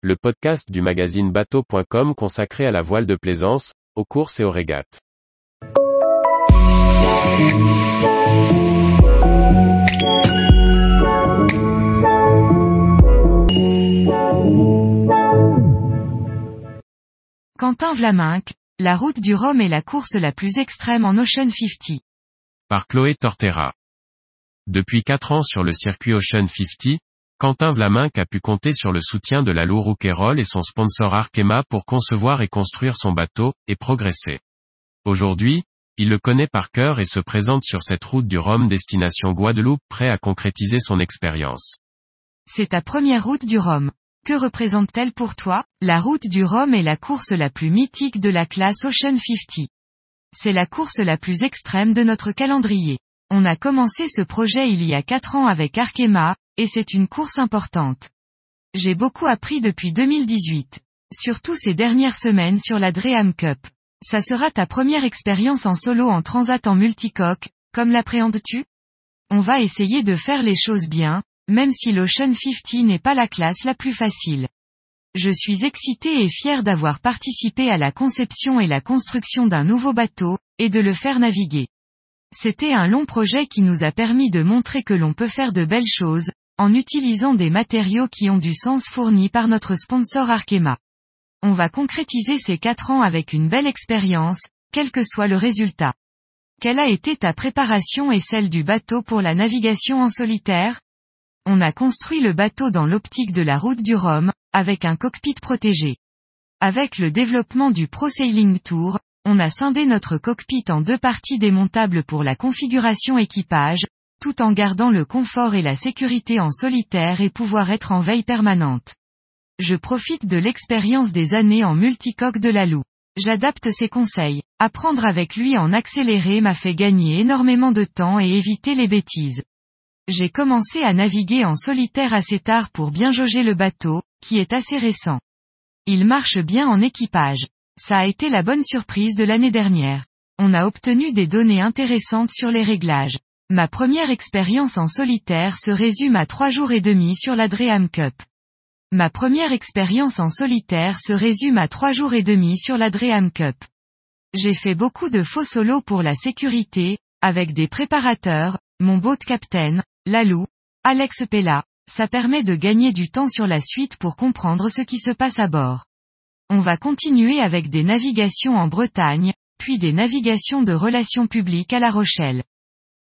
le podcast du magazine bateau.com consacré à la voile de plaisance, aux courses et aux régates. Quentin Vlaminck, la route du Rhum est la course la plus extrême en Ocean 50. Par Chloé Tortera. Depuis 4 ans sur le circuit Ocean 50, Quentin Vlaminck a pu compter sur le soutien de la Lou Rouquayrol et son sponsor Arkema pour concevoir et construire son bateau, et progresser. Aujourd'hui, il le connaît par cœur et se présente sur cette route du Rhum destination Guadeloupe prêt à concrétiser son expérience. C'est ta première route du Rhum. Que représente-t-elle pour toi? La route du Rhum est la course la plus mythique de la classe Ocean 50. C'est la course la plus extrême de notre calendrier. On a commencé ce projet il y a 4 ans avec Arkema, et c'est une course importante. J'ai beaucoup appris depuis 2018. Surtout ces dernières semaines sur la Dream Cup. Ça sera ta première expérience en solo en transat en multicoque, comme l'appréhendes-tu? On va essayer de faire les choses bien, même si l'Ocean 50 n'est pas la classe la plus facile. Je suis excité et fier d'avoir participé à la conception et la construction d'un nouveau bateau, et de le faire naviguer. C'était un long projet qui nous a permis de montrer que l'on peut faire de belles choses, en utilisant des matériaux qui ont du sens fournis par notre sponsor Arkema. On va concrétiser ces quatre ans avec une belle expérience, quel que soit le résultat. Quelle a été ta préparation et celle du bateau pour la navigation en solitaire? On a construit le bateau dans l'optique de la route du Rhum, avec un cockpit protégé. Avec le développement du Pro Sailing Tour, on a scindé notre cockpit en deux parties démontables pour la configuration équipage, tout en gardant le confort et la sécurité en solitaire et pouvoir être en veille permanente. Je profite de l'expérience des années en multicoque de la Loue. J'adapte ses conseils. Apprendre avec lui en accéléré m'a fait gagner énormément de temps et éviter les bêtises. J'ai commencé à naviguer en solitaire assez tard pour bien jauger le bateau, qui est assez récent. Il marche bien en équipage. Ça a été la bonne surprise de l'année dernière. On a obtenu des données intéressantes sur les réglages. Ma première expérience en solitaire se résume à trois jours et demi sur la Dream Cup. Ma première expérience en solitaire se résume à trois jours et demi sur la Dream Cup. J'ai fait beaucoup de faux solos pour la sécurité, avec des préparateurs, mon boat captain, Lalou, Alex Pella, ça permet de gagner du temps sur la suite pour comprendre ce qui se passe à bord. On va continuer avec des navigations en Bretagne, puis des navigations de relations publiques à La Rochelle.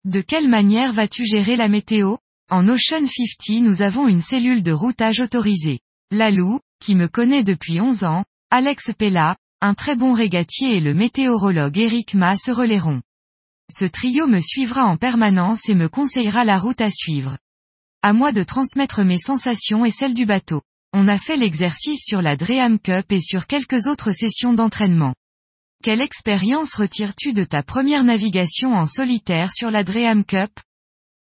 De quelle manière vas-tu gérer la météo? En Ocean 50 nous avons une cellule de routage autorisée. Lalou, qui me connaît depuis 11 ans, Alex Pella, un très bon régatier et le météorologue Eric Ma se relayeront. Ce trio me suivra en permanence et me conseillera la route à suivre. À moi de transmettre mes sensations et celles du bateau. On a fait l'exercice sur la Dream Cup et sur quelques autres sessions d'entraînement. Quelle expérience retires-tu de ta première navigation en solitaire sur la Dream Cup?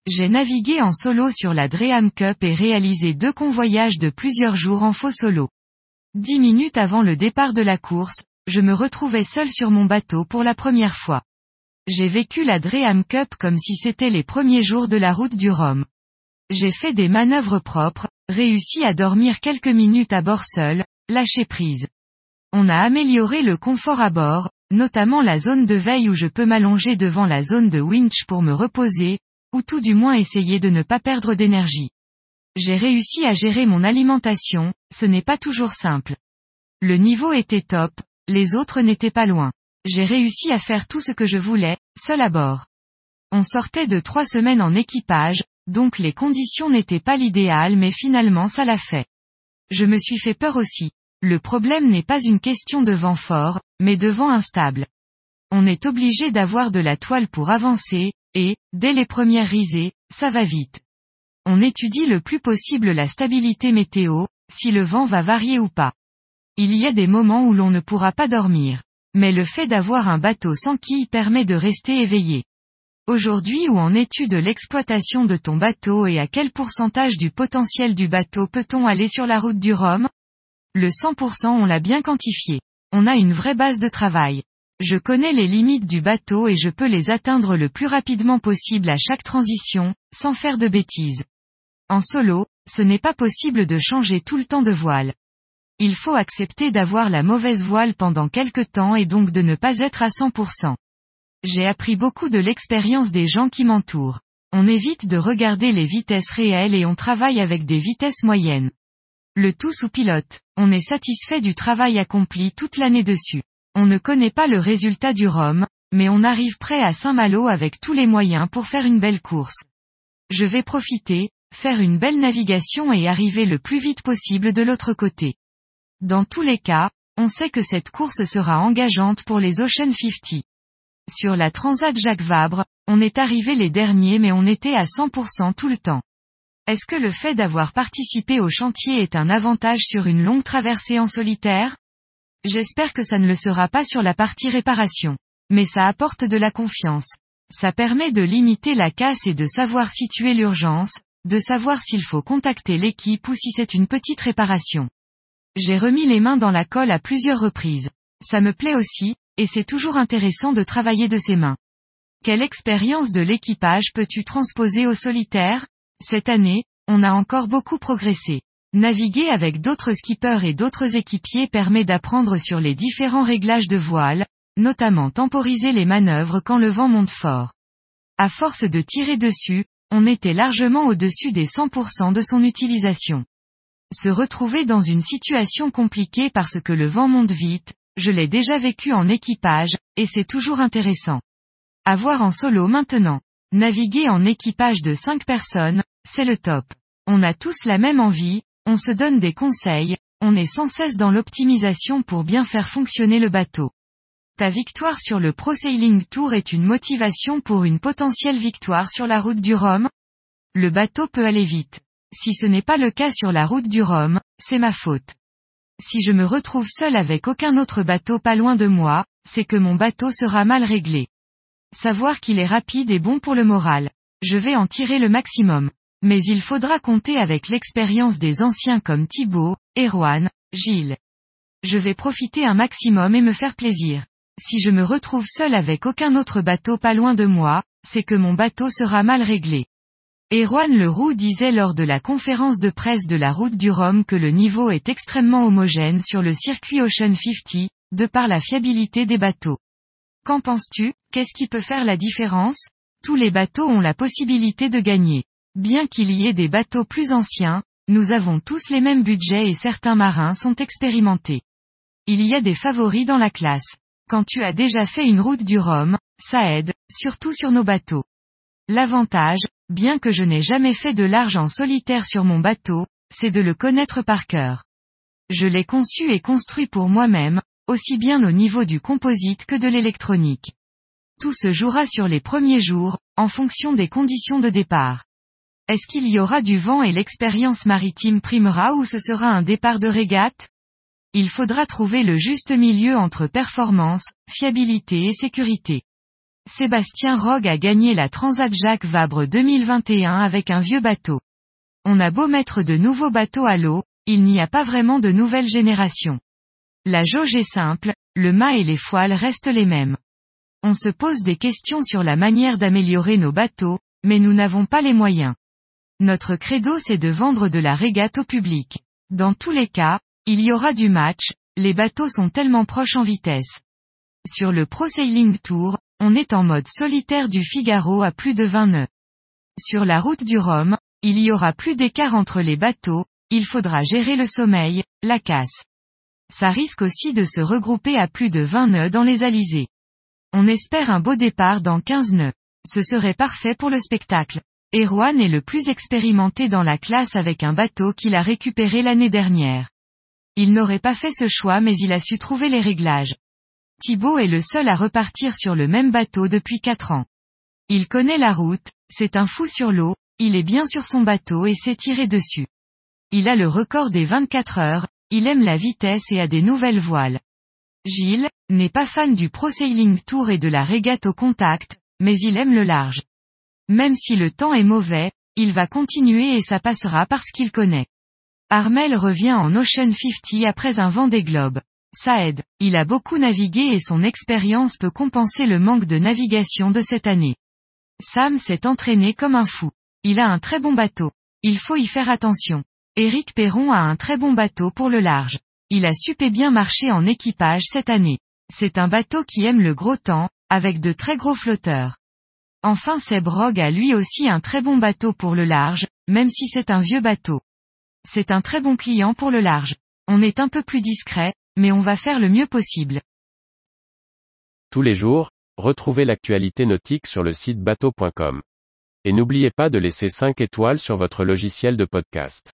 J'ai navigué en solo sur la Dream Cup et réalisé deux convoyages de plusieurs jours en faux solo. Dix minutes avant le départ de la course, je me retrouvais seul sur mon bateau pour la première fois. J'ai vécu la Dream Cup comme si c'était les premiers jours de la route du Rhum. J'ai fait des manœuvres propres, réussi à dormir quelques minutes à bord seul, lâché prise. On a amélioré le confort à bord, notamment la zone de veille où je peux m'allonger devant la zone de winch pour me reposer, ou tout du moins essayer de ne pas perdre d'énergie. J'ai réussi à gérer mon alimentation, ce n'est pas toujours simple. Le niveau était top, les autres n'étaient pas loin. J'ai réussi à faire tout ce que je voulais, seul à bord. On sortait de trois semaines en équipage, donc les conditions n'étaient pas l'idéal mais finalement ça l'a fait. Je me suis fait peur aussi. Le problème n'est pas une question de vent fort, mais de vent instable. On est obligé d'avoir de la toile pour avancer, et, dès les premières risées, ça va vite. On étudie le plus possible la stabilité météo, si le vent va varier ou pas. Il y a des moments où l'on ne pourra pas dormir. Mais le fait d'avoir un bateau sans quille permet de rester éveillé. Aujourd'hui où en es-tu de l'exploitation de ton bateau et à quel pourcentage du potentiel du bateau peut-on aller sur la route du Rhum le 100% on l'a bien quantifié. On a une vraie base de travail. Je connais les limites du bateau et je peux les atteindre le plus rapidement possible à chaque transition, sans faire de bêtises. En solo, ce n'est pas possible de changer tout le temps de voile. il faut accepter d'avoir la mauvaise voile pendant quelque temps et donc de ne pas être à 100%. J'ai appris beaucoup de l'expérience des gens qui m'entourent. On évite de regarder les vitesses réelles et on travaille avec des vitesses moyennes. Le tout sous pilote, on est satisfait du travail accompli toute l'année dessus. On ne connaît pas le résultat du Rhum, mais on arrive prêt à Saint-Malo avec tous les moyens pour faire une belle course. Je vais profiter, faire une belle navigation et arriver le plus vite possible de l'autre côté. Dans tous les cas, on sait que cette course sera engageante pour les Ocean 50. Sur la Transat Jacques Vabre, on est arrivé les derniers mais on était à 100% tout le temps. Est-ce que le fait d'avoir participé au chantier est un avantage sur une longue traversée en solitaire? J'espère que ça ne le sera pas sur la partie réparation. Mais ça apporte de la confiance. Ça permet de limiter la casse et de savoir situer l'urgence, de savoir s'il faut contacter l'équipe ou si c'est une petite réparation. J'ai remis les mains dans la colle à plusieurs reprises. Ça me plaît aussi, et c'est toujours intéressant de travailler de ses mains. Quelle expérience de l'équipage peux-tu transposer au solitaire? Cette année, on a encore beaucoup progressé. Naviguer avec d'autres skippers et d'autres équipiers permet d'apprendre sur les différents réglages de voile, notamment temporiser les manœuvres quand le vent monte fort. À force de tirer dessus, on était largement au-dessus des 100% de son utilisation. Se retrouver dans une situation compliquée parce que le vent monte vite, je l'ai déjà vécu en équipage, et c'est toujours intéressant. Avoir en solo maintenant. Naviguer en équipage de 5 personnes, c'est le top. On a tous la même envie, on se donne des conseils, on est sans cesse dans l'optimisation pour bien faire fonctionner le bateau. Ta victoire sur le Pro Sailing Tour est une motivation pour une potentielle victoire sur la route du Rhum? Le bateau peut aller vite. Si ce n'est pas le cas sur la route du Rhum, c'est ma faute si je me retrouve seul avec aucun autre bateau pas loin de moi, c'est que mon bateau sera mal réglé. Savoir qu'il est rapide est bon pour le moral. Je vais en tirer le maximum. Mais il faudra compter avec l'expérience des anciens comme Thibaut, Erwan, Gilles. Je vais profiter un maximum et me faire plaisir. Si je me retrouve seul avec aucun autre bateau pas loin de moi, c'est que mon bateau sera mal réglé. Erwan Leroux disait lors de la conférence de presse de la route du Rhum que le niveau est extrêmement homogène sur le circuit Ocean 50, de par la fiabilité des bateaux. Qu'en penses-tu? Qu'est-ce qui peut faire la différence? Tous les bateaux ont la possibilité de gagner. Bien qu'il y ait des bateaux plus anciens, nous avons tous les mêmes budgets et certains marins sont expérimentés. Il y a des favoris dans la classe. Quand tu as déjà fait une route du Rhum, ça aide, surtout sur nos bateaux. L'avantage, bien que je n'ai jamais fait de large en solitaire sur mon bateau, c'est de le connaître par cœur. Je l'ai conçu et construit pour moi-même, aussi bien au niveau du composite que de l'électronique. Tout se jouera sur les premiers jours, en fonction des conditions de départ. Est-ce qu'il y aura du vent et l'expérience maritime primera ou ce sera un départ de régate? Il faudra trouver le juste milieu entre performance, fiabilité et sécurité. Sébastien Rogue a gagné la Transat Jacques Vabre 2021 avec un vieux bateau. On a beau mettre de nouveaux bateaux à l'eau, il n'y a pas vraiment de nouvelle génération. La jauge est simple, le mât et les foiles restent les mêmes. On se pose des questions sur la manière d'améliorer nos bateaux, mais nous n'avons pas les moyens. Notre credo c'est de vendre de la régate au public. Dans tous les cas, il y aura du match, les bateaux sont tellement proches en vitesse. Sur le Pro Sailing Tour, on est en mode solitaire du Figaro à plus de 20 nœuds. Sur la route du Rhum, il y aura plus d'écart entre les bateaux, il faudra gérer le sommeil, la casse. Ça risque aussi de se regrouper à plus de 20 nœuds dans les alizés. On espère un beau départ dans 15 nœuds. Ce serait parfait pour le spectacle. Erwan est le plus expérimenté dans la classe avec un bateau qu'il a récupéré l'année dernière. Il n'aurait pas fait ce choix mais il a su trouver les réglages. Thibaut est le seul à repartir sur le même bateau depuis 4 ans. Il connaît la route, c'est un fou sur l'eau, il est bien sur son bateau et sait tirer dessus. Il a le record des 24 heures, il aime la vitesse et a des nouvelles voiles. Gilles, n'est pas fan du Pro Sailing Tour et de la régate au contact, mais il aime le large. Même si le temps est mauvais, il va continuer et ça passera parce qu'il connaît. Armel revient en Ocean 50 après un vent des globes. Ça aide, il a beaucoup navigué et son expérience peut compenser le manque de navigation de cette année. Sam s'est entraîné comme un fou. Il a un très bon bateau. Il faut y faire attention. Éric Perron a un très bon bateau pour le large. Il a super bien marché en équipage cette année. C'est un bateau qui aime le gros temps, avec de très gros flotteurs. Enfin Seb Rogue a lui aussi un très bon bateau pour le large, même si c'est un vieux bateau. C'est un très bon client pour le large. On est un peu plus discret, mais on va faire le mieux possible. Tous les jours, retrouvez l'actualité nautique sur le site bateau.com. Et n'oubliez pas de laisser 5 étoiles sur votre logiciel de podcast.